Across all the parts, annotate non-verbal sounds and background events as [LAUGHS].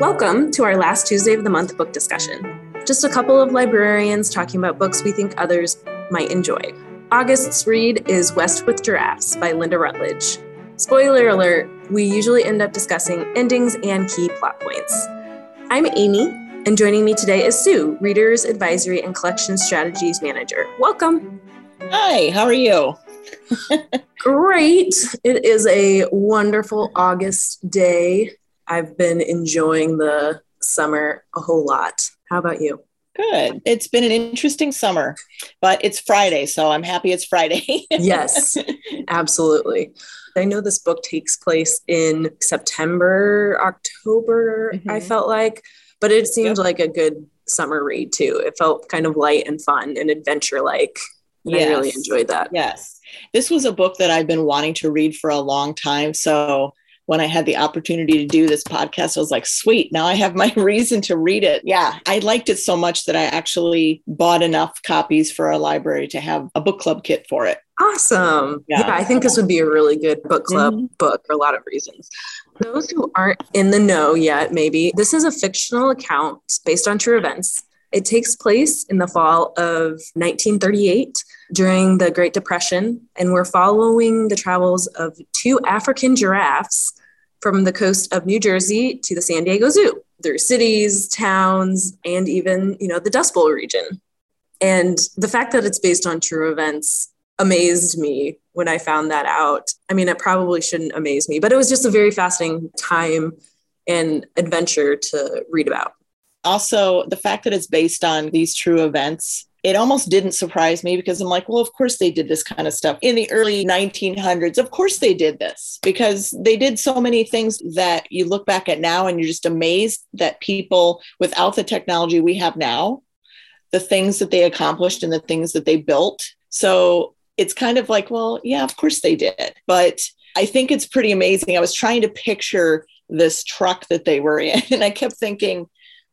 Welcome to our last Tuesday of the month book discussion. Just a couple of librarians talking about books we think others might enjoy. August's read is West with Giraffes by Lynda Rutledge. Spoiler alert, we usually end up discussing endings and key plot points. I'm Amy, and joining me today is Sue, Readers Advisory and Collection Strategies Manager. Welcome. Hi, how are you? [LAUGHS] Great. It is a wonderful August day. I've been enjoying the summer a whole lot. How about you? Good. It's been an interesting summer, but it's Friday, so I'm happy it's Friday. [LAUGHS] yes, absolutely. I know this book takes place in September, October, mm-hmm. I felt like, but it seemed yep. like a good summer read too. It felt kind of light and fun and adventure like. Yes. I really enjoyed that. Yes. This was a book that I've been wanting to read for a long time. So when I had the opportunity to do this podcast, I was like, sweet, now I have my [LAUGHS] reason to read it. Yeah, I liked it so much that I actually bought enough copies for our library to have a book club kit for it. Awesome. Yeah, yeah I think this would be a really good book club mm-hmm. book for a lot of reasons. Those who aren't in the know yet, maybe, this is a fictional account based on true events. It takes place in the fall of 1938 during the Great Depression, and we're following the travels of two African giraffes from the coast of New Jersey to the San Diego Zoo through cities, towns, and even, you know, the Dust Bowl region. And the fact that it's based on true events amazed me when I found that out. I mean, it probably shouldn't amaze me, but it was just a very fascinating time and adventure to read about. Also, the fact that it's based on these true events it almost didn't surprise me because I'm like, well, of course they did this kind of stuff in the early 1900s. Of course they did this because they did so many things that you look back at now and you're just amazed that people without the technology we have now, the things that they accomplished and the things that they built. So it's kind of like, well, yeah, of course they did. But I think it's pretty amazing. I was trying to picture this truck that they were in [LAUGHS] and I kept thinking,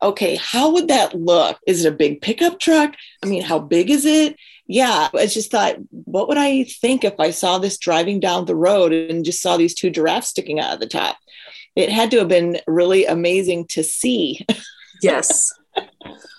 okay, how would that look? Is it a big pickup truck? I mean, how big is it? Yeah, I just thought, what would I think if I saw this driving down the road and just saw these two giraffes sticking out of the top? It had to have been really amazing to see. yes.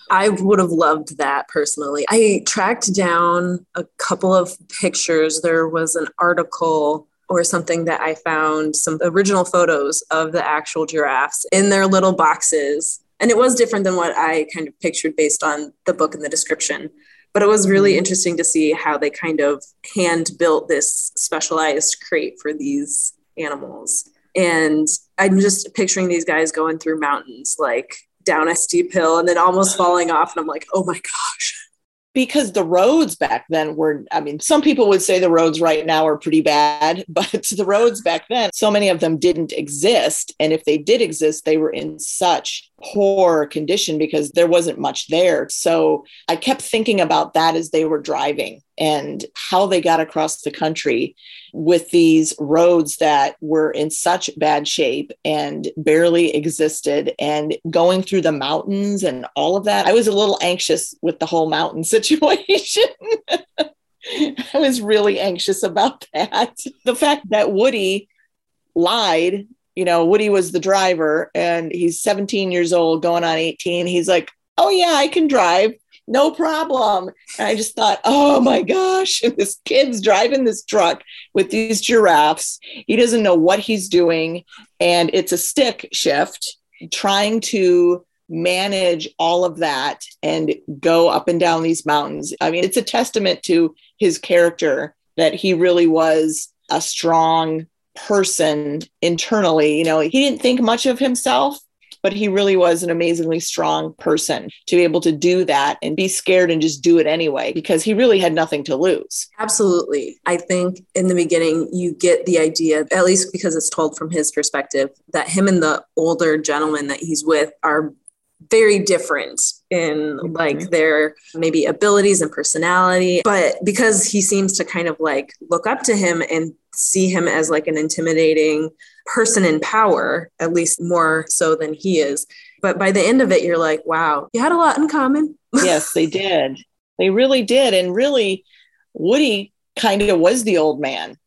I would have loved that personally. I tracked down a couple of pictures. There was an article or something that I found some original photos of the actual giraffes in their little boxes and it was different than what I kind of pictured based on the book and the description. But it was really mm-hmm. interesting to see how they kind of hand built this specialized crate for these animals. And I'm just picturing these guys going through mountains, like down a steep hill and then almost [SIGHS] falling off. And I'm like, oh my gosh, because the roads back then were i mean some people would say the roads right now are pretty bad [LAUGHS] but the roads back then so many of them didn't exist and if they did exist they were in such poor condition because there wasn't much there so i kept thinking about that as they were driving and how they got across the country with these roads that were in such bad shape and barely existed and going through the mountains and all of that. I was a little anxious with the whole mountain [LAUGHS] situation. I was really anxious about that. The fact that Woody lied, you know, Woody was the driver and he's 17 years old, going on 18. He's like, Oh, yeah, I can drive no problem. And I just thought, oh my gosh, [LAUGHS] this kid's driving this truck with these giraffes. He doesn't know what he's doing. And it's a stick shift, trying to manage all of that and go up and down these mountains. I mean, it's a testament to his character that he really was a strong person internally. You know, he didn't think much of himself but he really was an amazingly strong person to be able to do that and be scared and just do it anyway because he really had nothing to lose. Absolutely. I think in the beginning, you get the idea, at least because it's told from his perspective, that him and the older gentleman that he's with are very different in mm-hmm. like their maybe abilities and personality. But because he seems to kind of like look up to him and see him as like an intimidating person in power at least more so than he is but by the end of it you're like wow you had a lot in common. [LAUGHS] Yes they did. They really did. And really woody kind of was the old man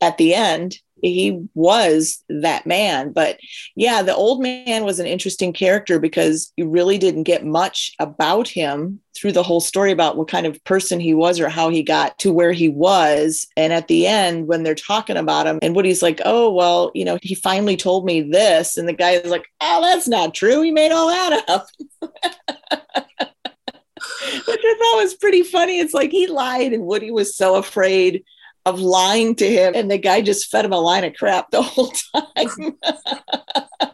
at the end he was that man. But yeah, the old man was an interesting character because you really didn't get much about him through the whole story about what kind of person he was or how he got to where he was. And at the end, when they're talking about him, and Woody's like, oh, well, you know, he finally told me this. And the guy is like, oh, that's not true. He made all that up. [LAUGHS] Which I thought was pretty funny. It's like he lied, and Woody was so afraid of lying to him, and the guy just fed him a line of crap the whole time. [LAUGHS]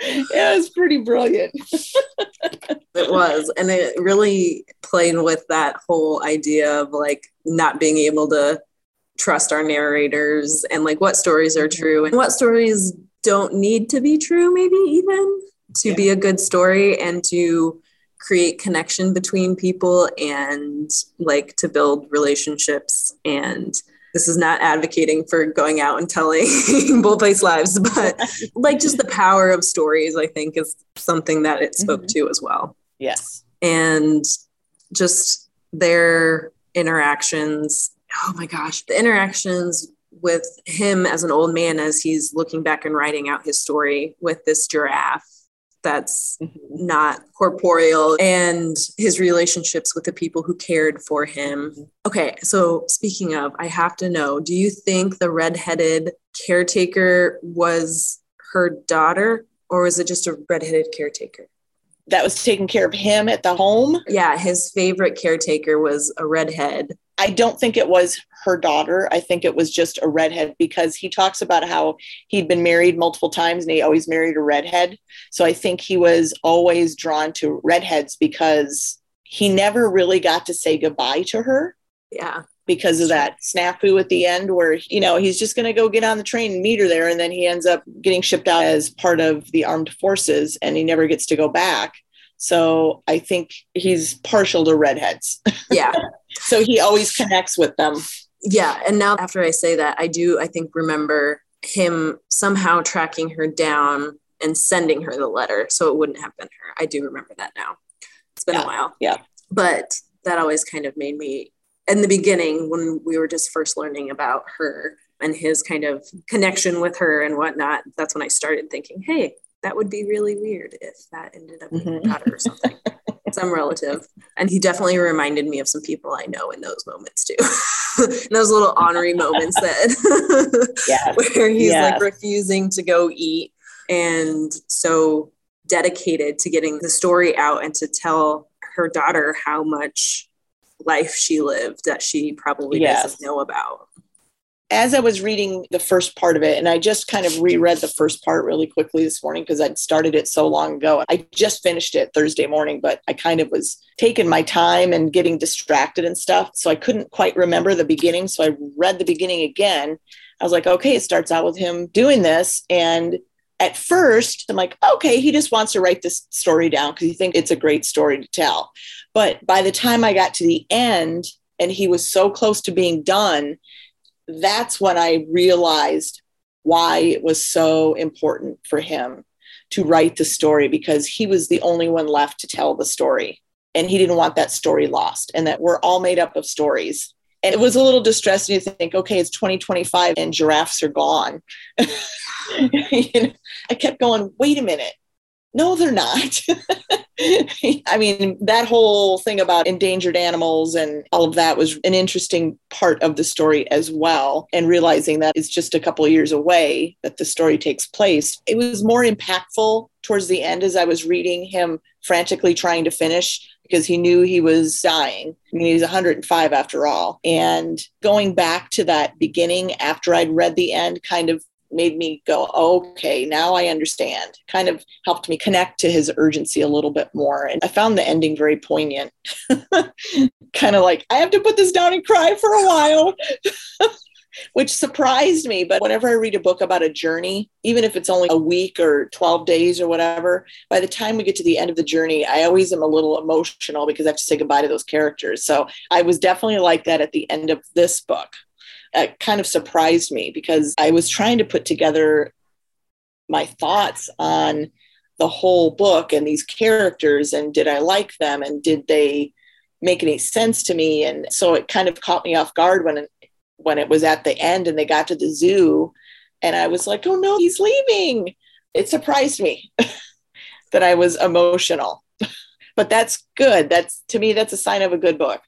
it was pretty brilliant. it was. And it really played with that whole idea of like not being able to trust our narrators and like what stories are true and what stories don't need to be true, maybe even to yeah. be a good story and to create connection between people and like to build relationships and this is not advocating for going out and telling [LAUGHS] bold face lives, [LAUGHS] but [LAUGHS] like just the power of stories, I think is something that it spoke mm-hmm. to as well. Yes. And just their interactions. Oh my gosh, the interactions with him as an old man as he's looking back and writing out his story with this giraffe that's mm-hmm. not corporeal and his relationships with the people who cared for him. Okay, so speaking of, I have to know do you think the redheaded caretaker was her daughter or was it just a redheaded caretaker? That was taking care of him at the home? Yeah, his favorite caretaker was a redhead. I don't think it was her daughter. I think it was just a redhead because he talks about how he'd been married multiple times and he always married a redhead. So I think he was always drawn to redheads because he never really got to say goodbye to her. Yeah. Because of that snafu at the end, where, you know, he's just going to go get on the train and meet her there. And then he ends up getting shipped out as part of the armed forces and he never gets to go back. So I think he's partial to redheads. [LAUGHS] Yeah. So he always connects with them. Yeah. And now after I say that, I do, I think, remember him somehow tracking her down and sending her the letter. So it wouldn't have been her. I do remember that now. It's been yeah. a while. Yeah. But that always kind of made me, in the beginning, when we were just first learning about her and his kind of connection with her and whatnot, that's when I started thinking, hey, that would be really weird if that ended up being mm-hmm. daughter or something, some relative. And he definitely reminded me of some people I know in those moments too. [LAUGHS] those little honorary moments that [LAUGHS] yes. where he's yes. like refusing to go eat and so dedicated to getting the story out and to tell her daughter how much life she lived that she probably yes. doesn't know about as I was reading the first part of it, and I just kind of reread the first part really quickly this morning because I'd started it so long ago. I just finished it Thursday morning, but I kind of was taking my time and getting distracted and stuff. So I couldn't quite remember the beginning. So I read the beginning again. I was like, okay, it starts out with him doing this. And at first, I'm like, okay, he just wants to write this story down because he thinks it's a great story to tell. But by the time I got to the end, and he was so close to being done, that's when I realized why it was so important for him to write the story because he was the only one left to tell the story. And he didn't want that story lost, and that we're all made up of stories. And it was a little distressing to think, okay, it's 2025 and giraffes are gone. [LAUGHS] you know, I kept going, wait a minute, no, they're not. [LAUGHS] I mean, that whole thing about endangered animals and all of that was an interesting part of the story as well. And realizing that it's just a couple of years away that the story takes place. It was more impactful towards the end as I was reading him frantically trying to finish because he knew he was dying. I mean, he's 105 after all. And going back to that beginning after I'd read the end kind of made me go, okay, now I understand. Kind of helped me connect to his urgency a little bit more. And I found the ending very poignant. [LAUGHS] kind of like, I have to put this down and cry for a while. [LAUGHS] Which surprised me. But whenever I read a book about a journey, even if it's only a week or 12 days or whatever, by the time we get to the end of the journey, I always am a little emotional because I have to say goodbye to those characters. So I was definitely like that at the end of this book it kind of surprised me because I was trying to put together my thoughts on the whole book and these characters and did I like them and did they make any sense to me and so it kind of caught me off guard when when it was at the end and they got to the zoo and I was like, oh no, he's leaving. It surprised me [LAUGHS] that I was emotional. [LAUGHS] but that's good. That's to me, that's a sign of a good book.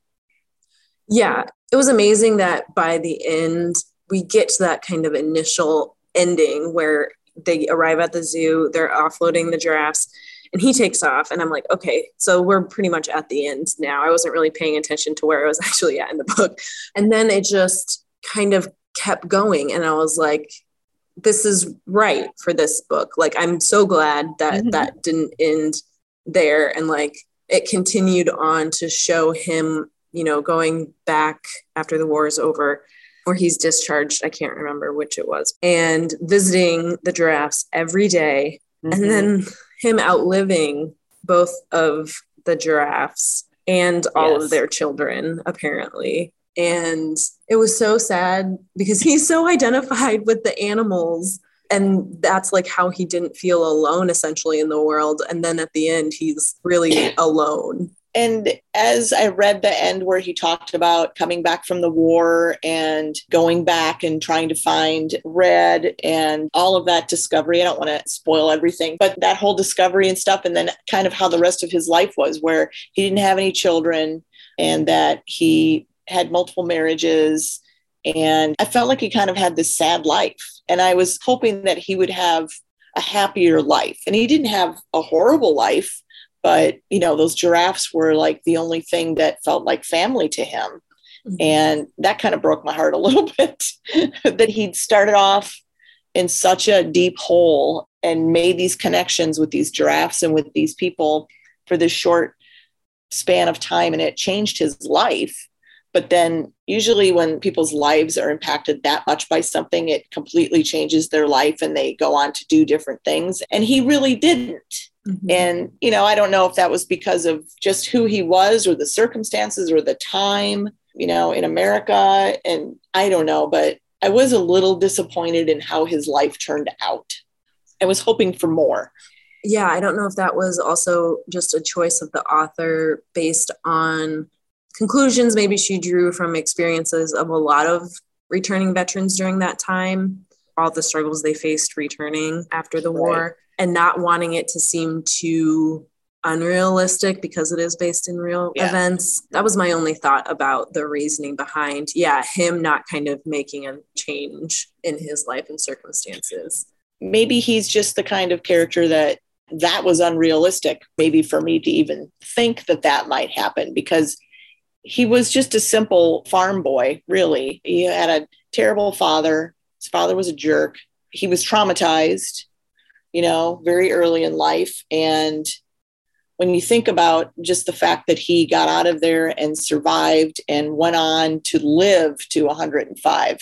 Yeah. It was amazing that by the end, we get to that kind of initial ending where they arrive at the zoo, they're offloading the giraffes, and he takes off. And I'm like, okay, so we're pretty much at the end now. I wasn't really paying attention to where I was [LAUGHS] actually at in the book. And then it just kind of kept going. And I was like, this is right for this book. Like, I'm so glad that mm-hmm. that didn't end there. And like, it continued on to show him, you know, going back after the war is over or he's discharged. I can't remember which it was, and visiting the giraffes every day, mm-hmm. and then him outliving both of the giraffes and all yes. of their children, apparently. And it was so sad because he's so identified with the animals. And that's like how he didn't feel alone essentially in the world. And then at the end, he's really [CLEARS THROAT] alone and as I read the end where he talked about coming back from the war and going back and trying to find Red and all of that discovery, I don't want to spoil everything, but that whole discovery and stuff, and then kind of how the rest of his life was, where he didn't have any children and that he had multiple marriages. And I felt like he kind of had this sad life. And I was hoping that he would have a happier life. And he didn't have a horrible life but you know those giraffes were like the only thing that felt like family to him. Mm-hmm. and that kind of broke my heart a [LAUGHS] little bit that he'd started off in such a deep hole and made these connections with these giraffes and with these people for this short span of time and it changed his life. But then usually when people's lives are impacted that much by something it completely changes their life and they go on to do different things. And he really didn't Mm-hmm. And, you know, I don't know if that was because of just who he was or the circumstances or the time, you know, in America. And I don't know, but I was a little disappointed in how his life turned out. I was hoping for more. Yeah, I don't know if that was also just a choice of the author based on conclusions maybe she drew from experiences of a lot of returning veterans during that time, all the struggles they faced returning after the right. And not wanting it to seem too unrealistic because it is based in real yeah. events. That was my only thought about the reasoning behind, yeah, him not kind of making a change in his life and circumstances. Maybe he's just the kind of character that that was unrealistic, maybe for me to even think that that might happen because he was just a simple farm boy, really. He had a terrible father. His father was a jerk. He was traumatized you know, very early in life. And when you think about just the fact that he got out of there and survived and went on to live to 105, I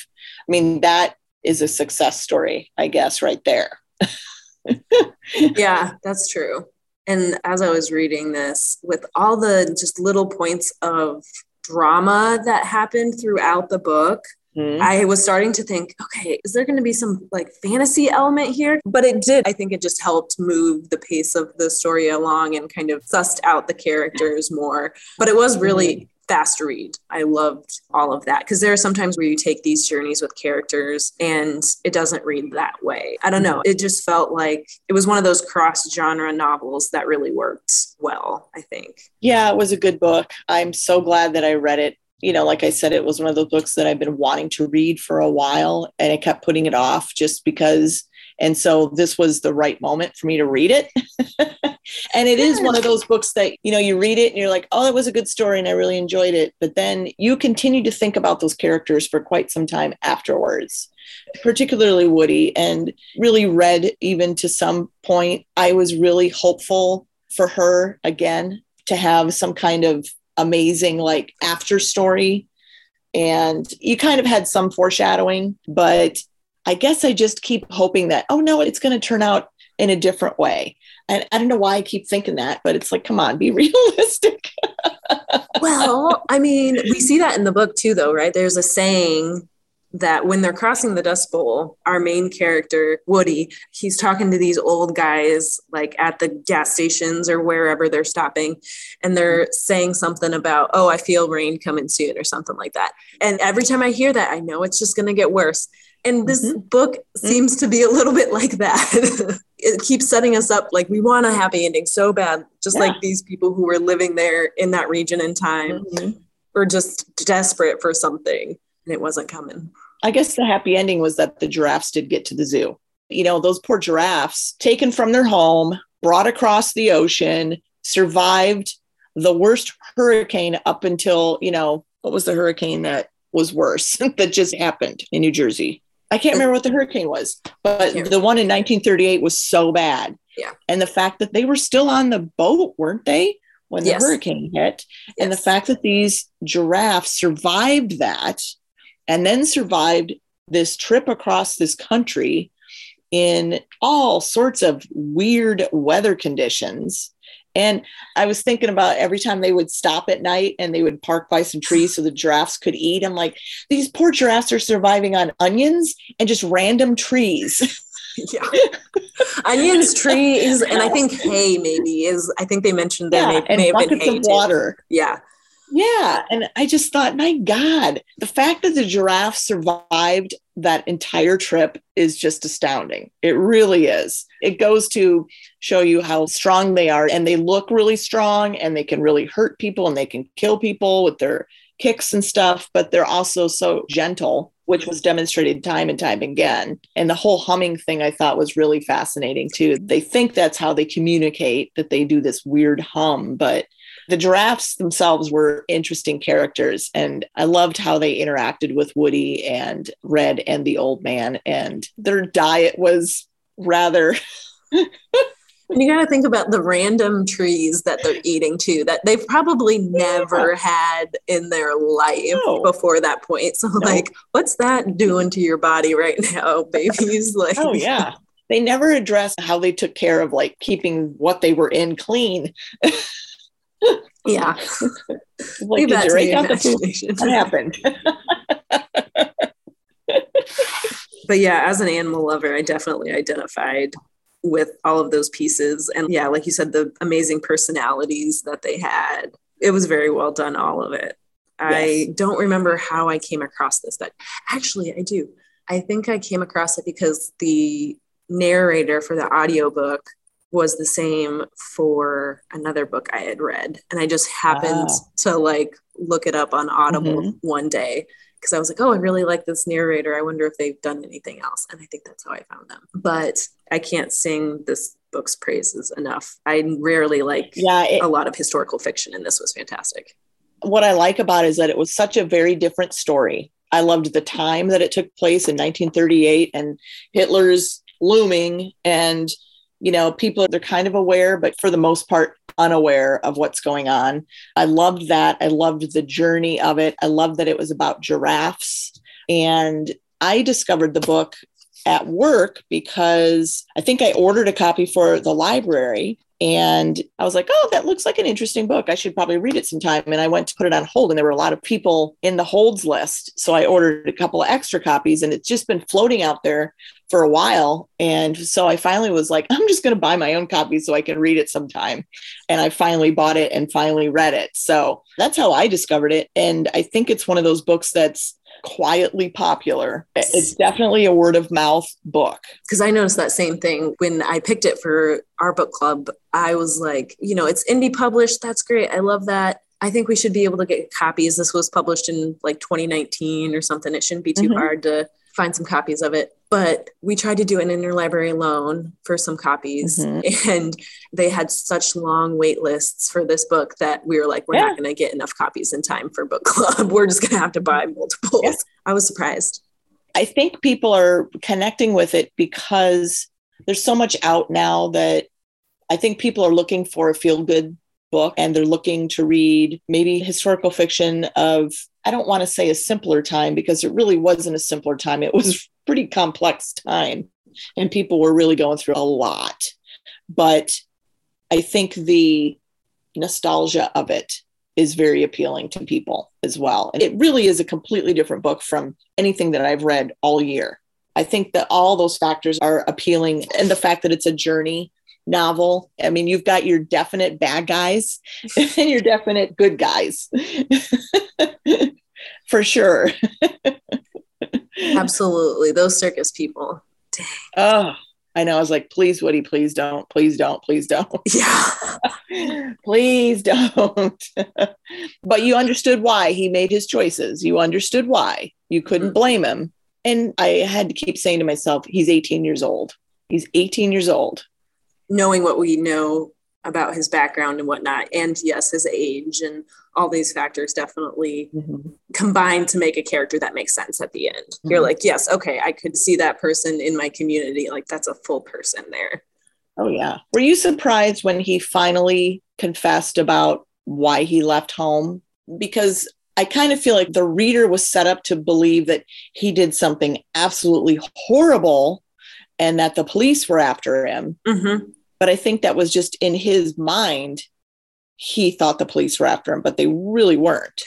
mean, that is a success story, I guess, right there. [LAUGHS] yeah, that's true. And as I was reading this, with all the just little points of drama that happened throughout the book, Mm-hmm. I was starting to think, okay, is there going to be some like fantasy element here? But it did. I think it just helped move the pace of the story along and kind of sussed out the characters more. But it was really mm-hmm. fast read. I loved all of that because there are sometimes where you take these journeys with characters and it doesn't read that way. I don't know. It just felt like it was one of those cross genre novels that really worked well, I think. Yeah, it was a good book. I'm so glad that I read it you know, like I said, it was one of those books that I've been wanting to read for a while and I kept putting it off just because. And so this was the right moment for me to read it. [LAUGHS] and it is one of those books that, you know, you read it and you're like, oh, that was a good story and I really enjoyed it. But then you continue to think about those characters for quite some time afterwards, particularly Woody, and really read even to some point. I was really hopeful for her again to have some kind of amazing like after story. And you kind of had some foreshadowing but i guess i just keep hoping that oh no it's going to turn out in a different way. And i don't know why i keep thinking that but it's like come on be [LAUGHS] realistic. Well i mean we see that in the book too though right? There's a saying that when they're crossing the Dust Bowl, our main character, Woody, he's talking to these old guys like at the gas stations or wherever they're stopping. And they're saying something about, oh, I feel rain coming soon or something like that. And every time I hear that, I know it's just going to get worse. And this mm-hmm. book mm-hmm. seems to be a little bit like that. [LAUGHS] it keeps setting us up like we want a happy ending so bad, just yeah. like these people who were living there in that region and time mm-hmm. were just desperate for something and it wasn't coming. I guess the happy ending was that the giraffes did get to the zoo. You know, those poor giraffes taken from their home, brought across the ocean, survived the worst hurricane up until, you know, what was the hurricane that was worse [LAUGHS] that just happened in New Jersey? I can't remember what the hurricane was, but the one in 1938 was so bad. Yeah. And the fact that they were still on the boat, weren't they, when the yes. hurricane hit? Yes. And the fact that these giraffes survived that and then survived this trip across this country in all sorts of weird weather conditions and I was thinking about every time they would stop at night and they would park by some trees so the giraffes could eat. I'm like, these poor giraffes are surviving on onions and just random trees. [LAUGHS] yeah. Onions, [LAUGHS] trees, and I think hay maybe is I think they mentioned that yeah, may, may have been hay. Of water. Too. Yeah. Yeah. And I just thought, my God, the fact that the giraffe survived that entire trip is just astounding. It really is. It goes to show you how strong they are, and they look really strong, and they can really hurt people, and they can kill people with their kicks and stuff, but they're also so gentle, which was demonstrated time and time again. And the whole humming thing I thought was really fascinating too. They think that's how they communicate, that they do this weird hum, but the giraffes themselves were interesting characters and i loved how they interacted with woody and red and the old man and their diet was rather [LAUGHS] you got to think about the random trees that they're eating too that they've probably never yeah. had in their life no. before that point so no. like what's that doing to your body right now [LAUGHS] babies like oh yeah they never addressed how they took care of like keeping what they were in clean [LAUGHS] yeah. like, did you rake out the poop? What happened? but yeah, as an animal lover, I definitely identified with all of those pieces. And yeah, like you said, the amazing personalities that they had. It was very well done, all of it. Yes. I don't remember how I came across this, but actually, I do. I think I came across it because the narrator for the audiobook was the same for another book I had read. And I just happened ah. to like look it up on Audible mm-hmm. one day because I was like, oh, I really like this narrator. I wonder if they've done anything else. And I think that's how I found them. But I can't sing this book's praises enough. I rarely like yeah, it, a lot of historical fiction, and this was fantastic. What I like about it is that it was such a very different story. I loved the time that it took place in 1938 and Hitler's looming and you know people they're kind of aware but for the most part unaware of what's going on i loved that i loved the journey of it i loved that it was about giraffes and i discovered the book at work because i think i ordered a copy for the library and I was like, oh, that looks like an interesting book. I should probably read it sometime. And I went to put it on hold, and there were a lot of people in the holds list. So I ordered a couple of extra copies, and it's just been floating out there for a while. And so I finally was like, I'm just going to buy my own copy so I can read it sometime. And I finally bought it and finally read it. So that's how I discovered it. And I think it's one of those books that's quietly popular. It's definitely a word of mouth book. Because I noticed that same thing when I picked it for our book club. I was like, you know, it's indie published. That's great. I love that. I think we should be able to get copies. This was published in like 2019 or something. It shouldn't be too mm-hmm. hard to find some copies of it. But we tried to do an interlibrary loan for some copies, mm-hmm. and they had such long wait lists for this book that we were like, we're yeah. not going to get enough copies in time for book [LAUGHS] club. we're just going to have to buy multiples. Yeah. I was surprised. I think people are connecting with it because there's so much out now that I think people are looking for a feel good book and they're looking to read maybe historical fiction of I don't want to say a simpler time because it really wasn't a simpler time. It was pretty complex time and people were really going through a lot. But I think the nostalgia of it is very appealing to people as well. And It really is a completely different book from anything that I've read all year. I think that all those factors are appealing, and the fact that it's a journey novel. I mean, you've got your definite bad guys [LAUGHS] and your definite good guys. [LAUGHS] For sure. [LAUGHS] [LAUGHS] Absolutely. Those circus people. Dang. Oh, I know. I was like, please, Woody, please don't, please don't, please don't. [LAUGHS] Yeah. please don't. [LAUGHS] but you understood why he made his choices. You understood why. You couldn't mm-hmm. blame him. And I had to keep saying to myself, he's 18 years old. He's 18 years old. Knowing what we know about his background and whatnot, and yes, his age and all these factors definitely mm-hmm. combine to make a character that makes sense at the end. Mm-hmm. You're like, yes, okay, I could see that person in my community. Like that's a full person there. Oh yeah. Were you surprised when he finally confessed about why he left home? Because I kind of feel like the reader was set up to believe that he did something absolutely horrible and that the police were after him. Mm-hmm. But I think that was just in his mind he thought the police were after him, but they really weren't.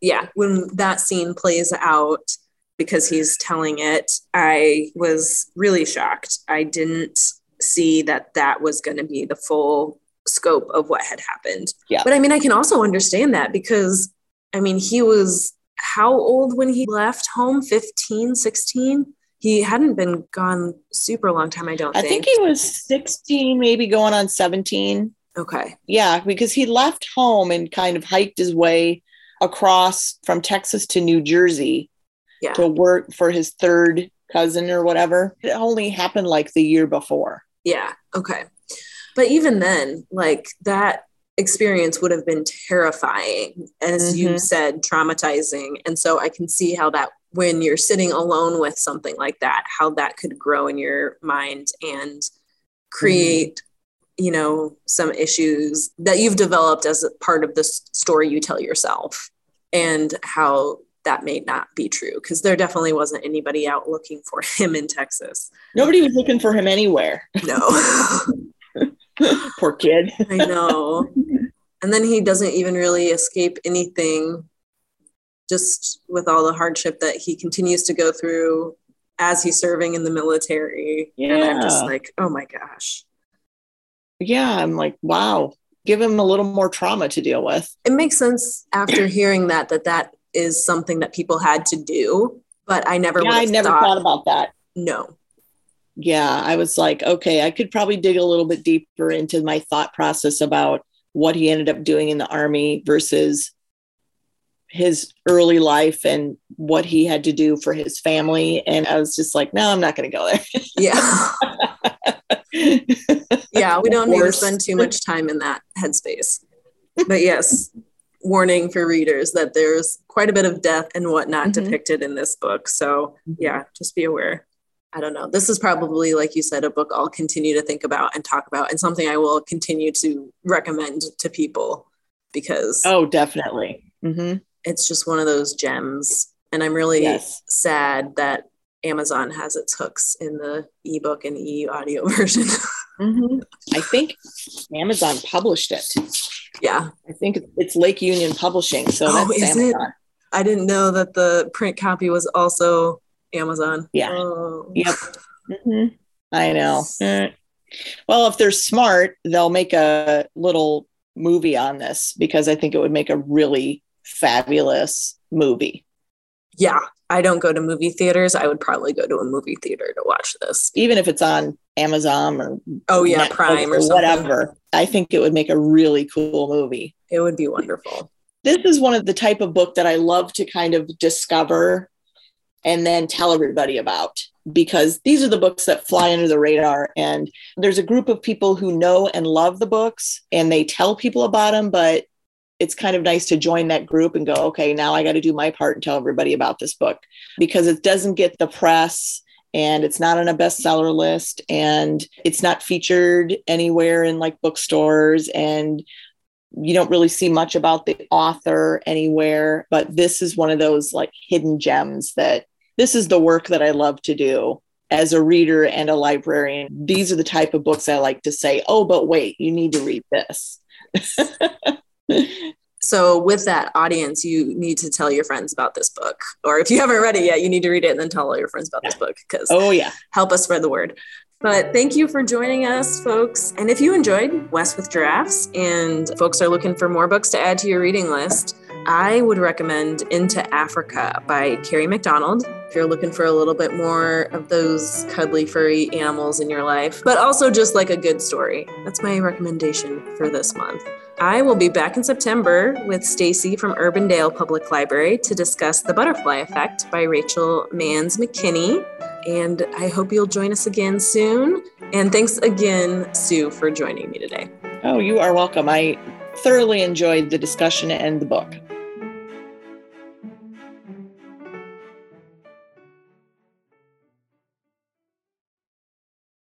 Yeah, when that scene plays out, because he's telling it, I was really shocked. I didn't see that that was going to be the full scope of what had happened. Yeah. But I mean, I can also understand that because, I mean, he was how old when he left home? 15, 16? He hadn't been gone super long time, I don't I think. think he was 16, maybe going on 17. Okay. Yeah, because he left home and kind of hiked his way across from Texas to New Jersey yeah. to work for his third cousin or whatever. It only happened like the year before. Yeah. Okay. But even then, like that experience would have been terrifying, as mm-hmm. you said, traumatizing. And so I can see how that, when you're sitting alone with something like that, how that could grow in your mind and mm-hmm. create you know some issues that you've developed as a part of the story you tell yourself and how that may not be true because there definitely wasn't anybody out looking for [LAUGHS] him in Texas. Nobody was looking for him anywhere. No. [LAUGHS] [LAUGHS] Poor kid. I know. And then he doesn't even really escape anything just with all the hardship that he continues to go through as he's serving in the military. Yeah. And I'm just like, oh my gosh yeah, I'm like, wow, give him a little more trauma to deal with. It makes sense after hearing that that that is something that people had to do, but I never. Yeah, I never thought, thought about that. No. Yeah, I was like, okay, I could probably dig a little bit deeper into my thought process about what he ended up doing in the army versus his early life and what he had to do for his family. And I was just like, no, I'm not going to go there. yeah. [LAUGHS] yeah, we don't need to spend too much time in that headspace. But yes, warning for readers that there's quite a bit of death and whatnot mm-hmm. depicted in this book. So mm-hmm. yeah, just be aware. I don't know. This is probably, like you said, a book I'll continue to think about and talk about, and something I will continue to recommend to people because. Oh, definitely. Mm-hmm. It's just one of those gems. And I'm really yes. sad that Amazon has its hooks in the ebook and e audio [LAUGHS] version. mm-hmm. I think Amazon published it. Yeah, I think it's Lake Union Publishing. So oh, that's Amazon. It? I didn't know that the print copy was also Amazon. Yeah. Oh. Yep. Mm-hmm. I know. Mm. Well, if they're smart, they'll make a little movie on this because I think it would make a really fabulous movie. Yeah, I don't go to movie theaters. I would probably go to a movie theater to watch this. Even if it's on Amazon or oh yeah, Netflix Prime or, or whatever. I think it would make a really cool movie. It would be wonderful. This is one of the type of book that I love to kind of discover and then tell everybody about because these are the books that fly under the radar and there's a group of people who know and love the books and they tell people about them but it's kind of nice to join that group and go, okay, now I got to do my part and tell everybody about this book. Because it doesn't get the press and it's not on a bestseller list and it's not featured anywhere in like bookstores and you don't really see much about the author anywhere. But this is one of those like hidden gems that this is the work that I love to do as a reader and a librarian. These are the type of books I like to say oh but wait you need to read this [LAUGHS] So, with that audience, you need to tell your friends about this book. Or if you haven't read it yet, you need to read it and then tell all your friends about this book because oh yeah, help us spread the word. But thank you for joining us, folks. And if you enjoyed West with Giraffes and folks are looking for more books to add to your reading list, I would recommend Into Africa by Carrie McDonald. If you're looking for a little bit more of those cuddly, furry animals in your life, but also just like a good story. That's my recommendation for this month. I will be back in September with Stacy from Urbandale Public Library to discuss The Butterfly Effect by Rachel Mans McKenny. And I hope you'll join us again soon. And thanks again, Sue, for joining me today. Oh, you are welcome. I thoroughly enjoyed the discussion and the book.